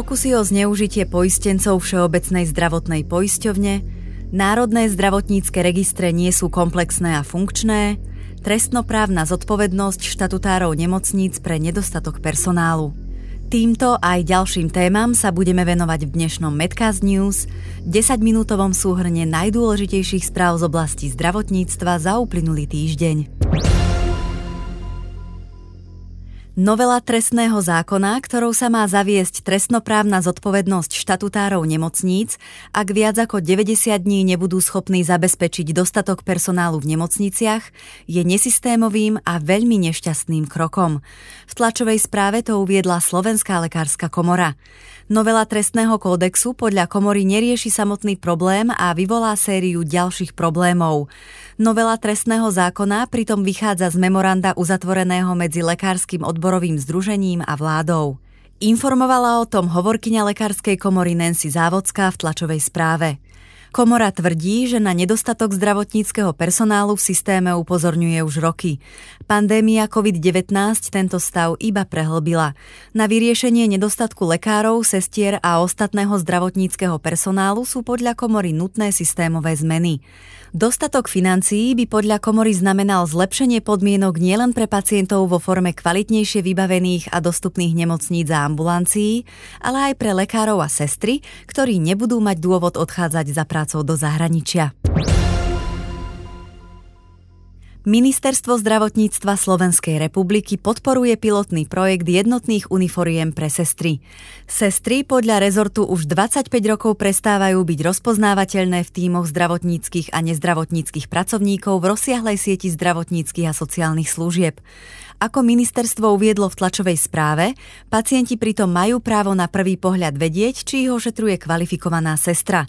pokusy o zneužitie poistencov Všeobecnej zdravotnej poisťovne, národné zdravotnícke registre nie sú komplexné a funkčné, trestnoprávna zodpovednosť štatutárov nemocníc pre nedostatok personálu. Týmto aj ďalším témam sa budeme venovať v dnešnom Medcast News, 10-minútovom súhrne najdôležitejších správ z oblasti zdravotníctva za uplynulý týždeň. Novela trestného zákona, ktorou sa má zaviesť trestnoprávna zodpovednosť štatutárov nemocníc, ak viac ako 90 dní nebudú schopní zabezpečiť dostatok personálu v nemocniciach, je nesystémovým a veľmi nešťastným krokom. V tlačovej správe to uviedla Slovenská lekárska komora. Novela trestného kódexu podľa komory nerieši samotný problém a vyvolá sériu ďalších problémov. Novela trestného zákona pritom vychádza z memoranda uzatvoreného medzi Lekárskym odborovým združením a vládou. Informovala o tom hovorkyňa Lekárskej komory Nancy Závodská v tlačovej správe. Komora tvrdí, že na nedostatok zdravotníckého personálu v systéme upozorňuje už roky. Pandémia COVID-19 tento stav iba prehlbila. Na vyriešenie nedostatku lekárov, sestier a ostatného zdravotníckého personálu sú podľa komory nutné systémové zmeny. Dostatok financií by podľa komory znamenal zlepšenie podmienok nielen pre pacientov vo forme kvalitnejšie vybavených a dostupných nemocníc a ambulancií, ale aj pre lekárov a sestry, ktorí nebudú mať dôvod odchádzať za prácou do zahraničia. Ministerstvo zdravotníctva Slovenskej republiky podporuje pilotný projekt jednotných uniforiem pre sestry. Sestry podľa rezortu už 25 rokov prestávajú byť rozpoznávateľné v tímoch zdravotníckých a nezdravotníckých pracovníkov v rozsiahlej sieti zdravotníckých a sociálnych služieb. Ako ministerstvo uviedlo v tlačovej správe, pacienti pritom majú právo na prvý pohľad vedieť, či ich ošetruje kvalifikovaná sestra.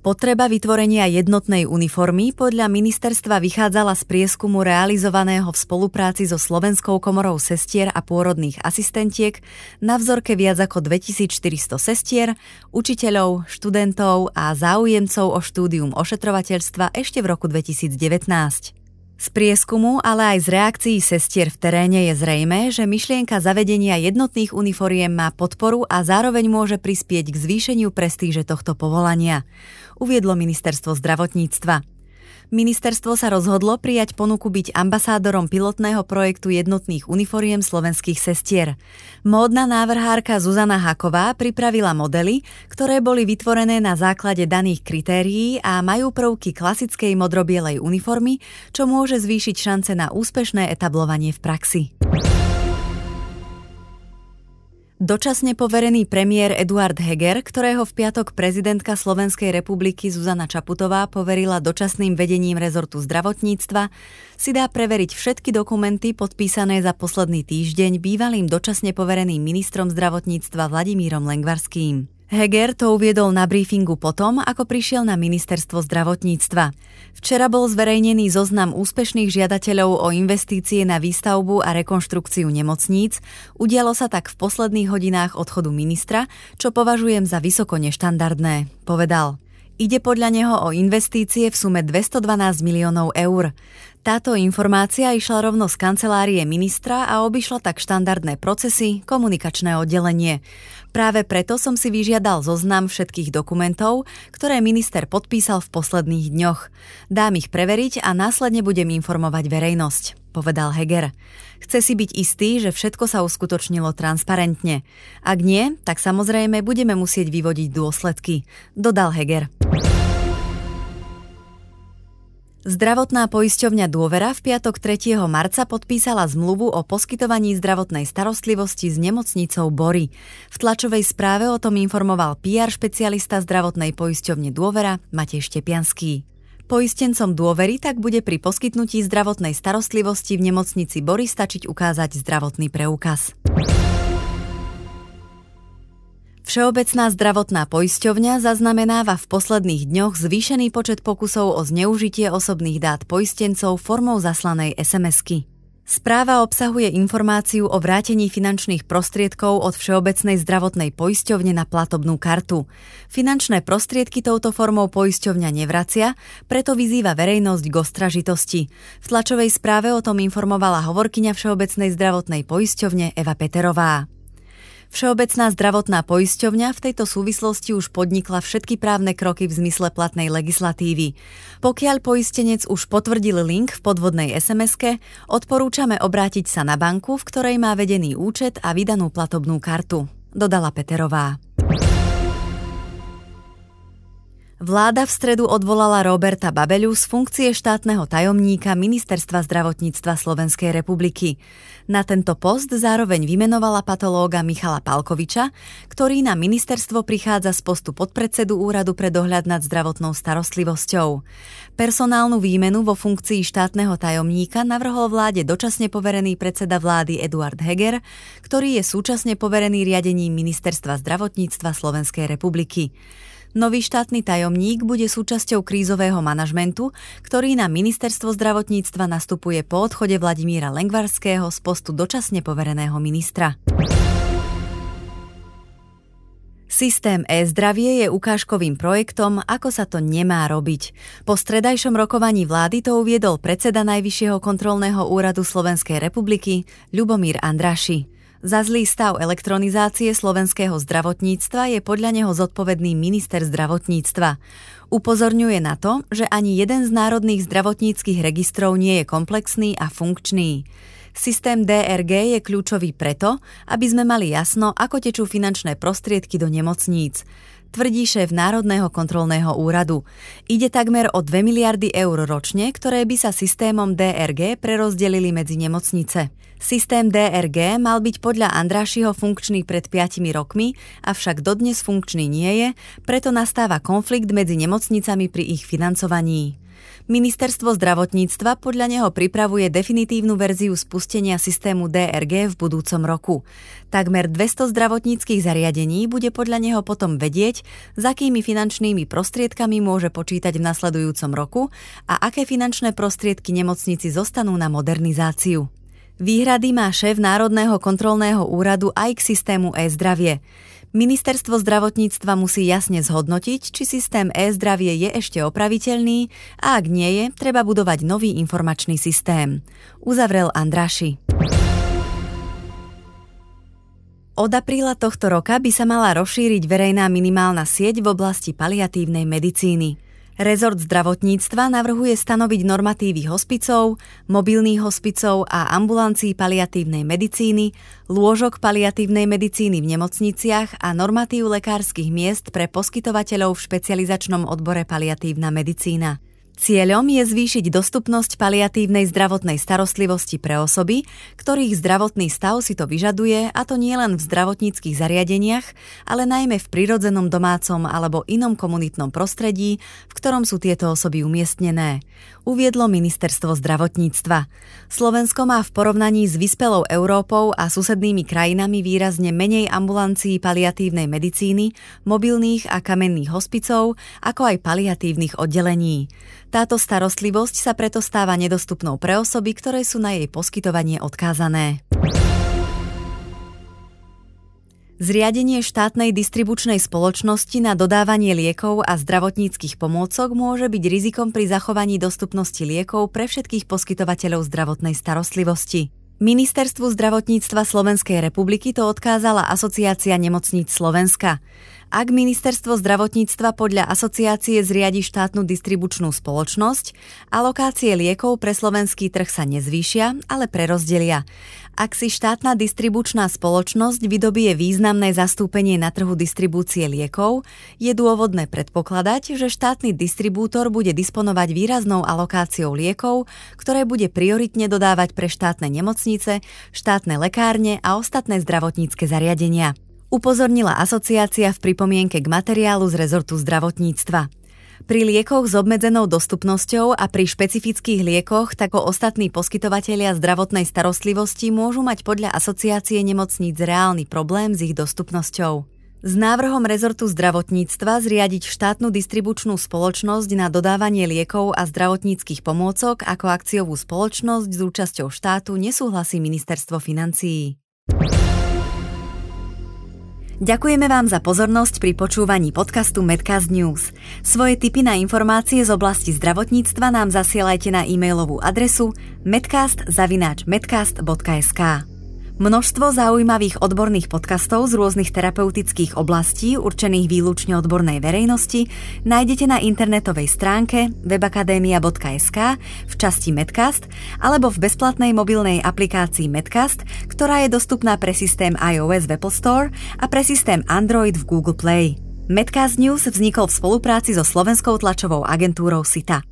Potreba vytvorenia jednotnej uniformy podľa ministerstva vychádzala z prieskumu realizovaného v spolupráci so Slovenskou komorou sestier a pôrodných asistentiek na vzorke viac ako 2400 sestier, učiteľov, študentov a záujemcov o štúdium ošetrovateľstva ešte v roku 2019. Z prieskumu, ale aj z reakcií sestier v teréne je zrejme, že myšlienka zavedenia jednotných uniforiem má podporu a zároveň môže prispieť k zvýšeniu prestíže tohto povolania, uviedlo ministerstvo zdravotníctva. Ministerstvo sa rozhodlo prijať ponuku byť ambasádorom pilotného projektu jednotných uniforiem slovenských sestier. Módna návrhárka Zuzana Haková pripravila modely, ktoré boli vytvorené na základe daných kritérií a majú prvky klasickej modrobielej uniformy, čo môže zvýšiť šance na úspešné etablovanie v praxi. Dočasne poverený premiér Eduard Heger, ktorého v piatok prezidentka Slovenskej republiky Zuzana Čaputová poverila dočasným vedením rezortu zdravotníctva, si dá preveriť všetky dokumenty podpísané za posledný týždeň bývalým dočasne povereným ministrom zdravotníctva Vladimírom Lengvarským. Heger to uviedol na briefingu potom, ako prišiel na ministerstvo zdravotníctva. Včera bol zverejnený zoznam úspešných žiadateľov o investície na výstavbu a rekonštrukciu nemocníc. Udialo sa tak v posledných hodinách odchodu ministra, čo považujem za vysoko neštandardné, povedal. Ide podľa neho o investície v sume 212 miliónov eur. Táto informácia išla rovno z kancelárie ministra a obišla tak štandardné procesy, komunikačné oddelenie. Práve preto som si vyžiadal zoznam všetkých dokumentov, ktoré minister podpísal v posledných dňoch. Dám ich preveriť a následne budem informovať verejnosť povedal Heger. Chce si byť istý, že všetko sa uskutočnilo transparentne. Ak nie, tak samozrejme budeme musieť vyvodiť dôsledky, dodal Heger. Zdravotná poisťovňa Dôvera v piatok 3. marca podpísala zmluvu o poskytovaní zdravotnej starostlivosti s nemocnicou Bory. V tlačovej správe o tom informoval PR špecialista zdravotnej poisťovne Dôvera Matej Štepianský. Poistencom dôvery tak bude pri poskytnutí zdravotnej starostlivosti v nemocnici Bory stačiť ukázať zdravotný preukaz. Všeobecná zdravotná poisťovňa zaznamenáva v posledných dňoch zvýšený počet pokusov o zneužitie osobných dát poistencov formou zaslanej SMS-ky. Správa obsahuje informáciu o vrátení finančných prostriedkov od Všeobecnej zdravotnej poisťovne na platobnú kartu. Finančné prostriedky touto formou poisťovňa nevracia, preto vyzýva verejnosť k ostražitosti. V tlačovej správe o tom informovala hovorkyňa Všeobecnej zdravotnej poisťovne Eva Peterová. Všeobecná zdravotná poisťovňa v tejto súvislosti už podnikla všetky právne kroky v zmysle platnej legislatívy. Pokiaľ poistenec už potvrdil link v podvodnej sms odporúčame obrátiť sa na banku, v ktorej má vedený účet a vydanú platobnú kartu, dodala Peterová. Vláda v stredu odvolala Roberta Babeľu z funkcie štátneho tajomníka Ministerstva zdravotníctva Slovenskej republiky. Na tento post zároveň vymenovala patológa Michala Palkoviča, ktorý na ministerstvo prichádza z postu podpredsedu Úradu pre dohľad nad zdravotnou starostlivosťou. Personálnu výmenu vo funkcii štátneho tajomníka navrhol vláde dočasne poverený predseda vlády Eduard Heger, ktorý je súčasne poverený riadením Ministerstva zdravotníctva Slovenskej republiky. Nový štátny tajomník bude súčasťou krízového manažmentu, ktorý na ministerstvo zdravotníctva nastupuje po odchode Vladimíra Lengvarského z postu dočasne povereného ministra. Systém e-zdravie je ukážkovým projektom, ako sa to nemá robiť. Po stredajšom rokovaní vlády to uviedol predseda Najvyššieho kontrolného úradu Slovenskej republiky Ľubomír Andraši. Za zlý stav elektronizácie slovenského zdravotníctva je podľa neho zodpovedný minister zdravotníctva. Upozorňuje na to, že ani jeden z národných zdravotníckých registrov nie je komplexný a funkčný. Systém DRG je kľúčový preto, aby sme mali jasno, ako tečú finančné prostriedky do nemocníc tvrdí šéf Národného kontrolného úradu. Ide takmer o 2 miliardy eur ročne, ktoré by sa systémom DRG prerozdelili medzi nemocnice. Systém DRG mal byť podľa Andrášiho funkčný pred 5 rokmi, avšak dodnes funkčný nie je, preto nastáva konflikt medzi nemocnicami pri ich financovaní. Ministerstvo zdravotníctva podľa neho pripravuje definitívnu verziu spustenia systému DRG v budúcom roku. Takmer 200 zdravotníckých zariadení bude podľa neho potom vedieť, s akými finančnými prostriedkami môže počítať v nasledujúcom roku a aké finančné prostriedky nemocnici zostanú na modernizáciu. Výhrady má šéf Národného kontrolného úradu aj k systému e-zdravie. Ministerstvo zdravotníctva musí jasne zhodnotiť, či systém e-zdravie je ešte opraviteľný a ak nie je, treba budovať nový informačný systém. Uzavrel Andraši. Od apríla tohto roka by sa mala rozšíriť verejná minimálna sieť v oblasti paliatívnej medicíny. Rezort zdravotníctva navrhuje stanoviť normatívy hospicov, mobilných hospicov a ambulancií paliatívnej medicíny, lôžok paliatívnej medicíny v nemocniciach a normatív lekárskych miest pre poskytovateľov v špecializačnom odbore paliatívna medicína. Cieľom je zvýšiť dostupnosť paliatívnej zdravotnej starostlivosti pre osoby, ktorých zdravotný stav si to vyžaduje, a to nielen v zdravotníckých zariadeniach, ale najmä v prirodzenom domácom alebo inom komunitnom prostredí, v ktorom sú tieto osoby umiestnené uviedlo ministerstvo zdravotníctva. Slovensko má v porovnaní s vyspelou Európou a susednými krajinami výrazne menej ambulancií paliatívnej medicíny, mobilných a kamenných hospicov, ako aj paliatívnych oddelení. Táto starostlivosť sa preto stáva nedostupnou pre osoby, ktoré sú na jej poskytovanie odkázané. Zriadenie štátnej distribučnej spoločnosti na dodávanie liekov a zdravotníckých pomôcok môže byť rizikom pri zachovaní dostupnosti liekov pre všetkých poskytovateľov zdravotnej starostlivosti. Ministerstvu zdravotníctva Slovenskej republiky to odkázala Asociácia nemocníc Slovenska. Ak ministerstvo zdravotníctva podľa asociácie zriadi štátnu distribučnú spoločnosť, alokácie liekov pre slovenský trh sa nezvýšia, ale prerozdelia. Ak si štátna distribučná spoločnosť vydobie významné zastúpenie na trhu distribúcie liekov, je dôvodné predpokladať, že štátny distribútor bude disponovať výraznou alokáciou liekov, ktoré bude prioritne dodávať pre štátne nemocnice, štátne lekárne a ostatné zdravotnícke zariadenia upozornila asociácia v pripomienke k materiálu z rezortu zdravotníctva. Pri liekoch s obmedzenou dostupnosťou a pri špecifických liekoch tako ostatní poskytovatelia zdravotnej starostlivosti môžu mať podľa asociácie nemocníc reálny problém s ich dostupnosťou. S návrhom rezortu zdravotníctva zriadiť štátnu distribučnú spoločnosť na dodávanie liekov a zdravotníckých pomôcok ako akciovú spoločnosť s účasťou štátu nesúhlasí ministerstvo financií. Ďakujeme vám za pozornosť pri počúvaní podcastu Medcast News. Svoje tipy na informácie z oblasti zdravotníctva nám zasielajte na e-mailovú adresu medcast.medcast.sk. Množstvo zaujímavých odborných podcastov z rôznych terapeutických oblastí určených výlučne odbornej verejnosti nájdete na internetovej stránke webakademia.sk v časti Medcast alebo v bezplatnej mobilnej aplikácii Medcast, ktorá je dostupná pre systém iOS v Apple Store a pre systém Android v Google Play. Medcast News vznikol v spolupráci so slovenskou tlačovou agentúrou SITA.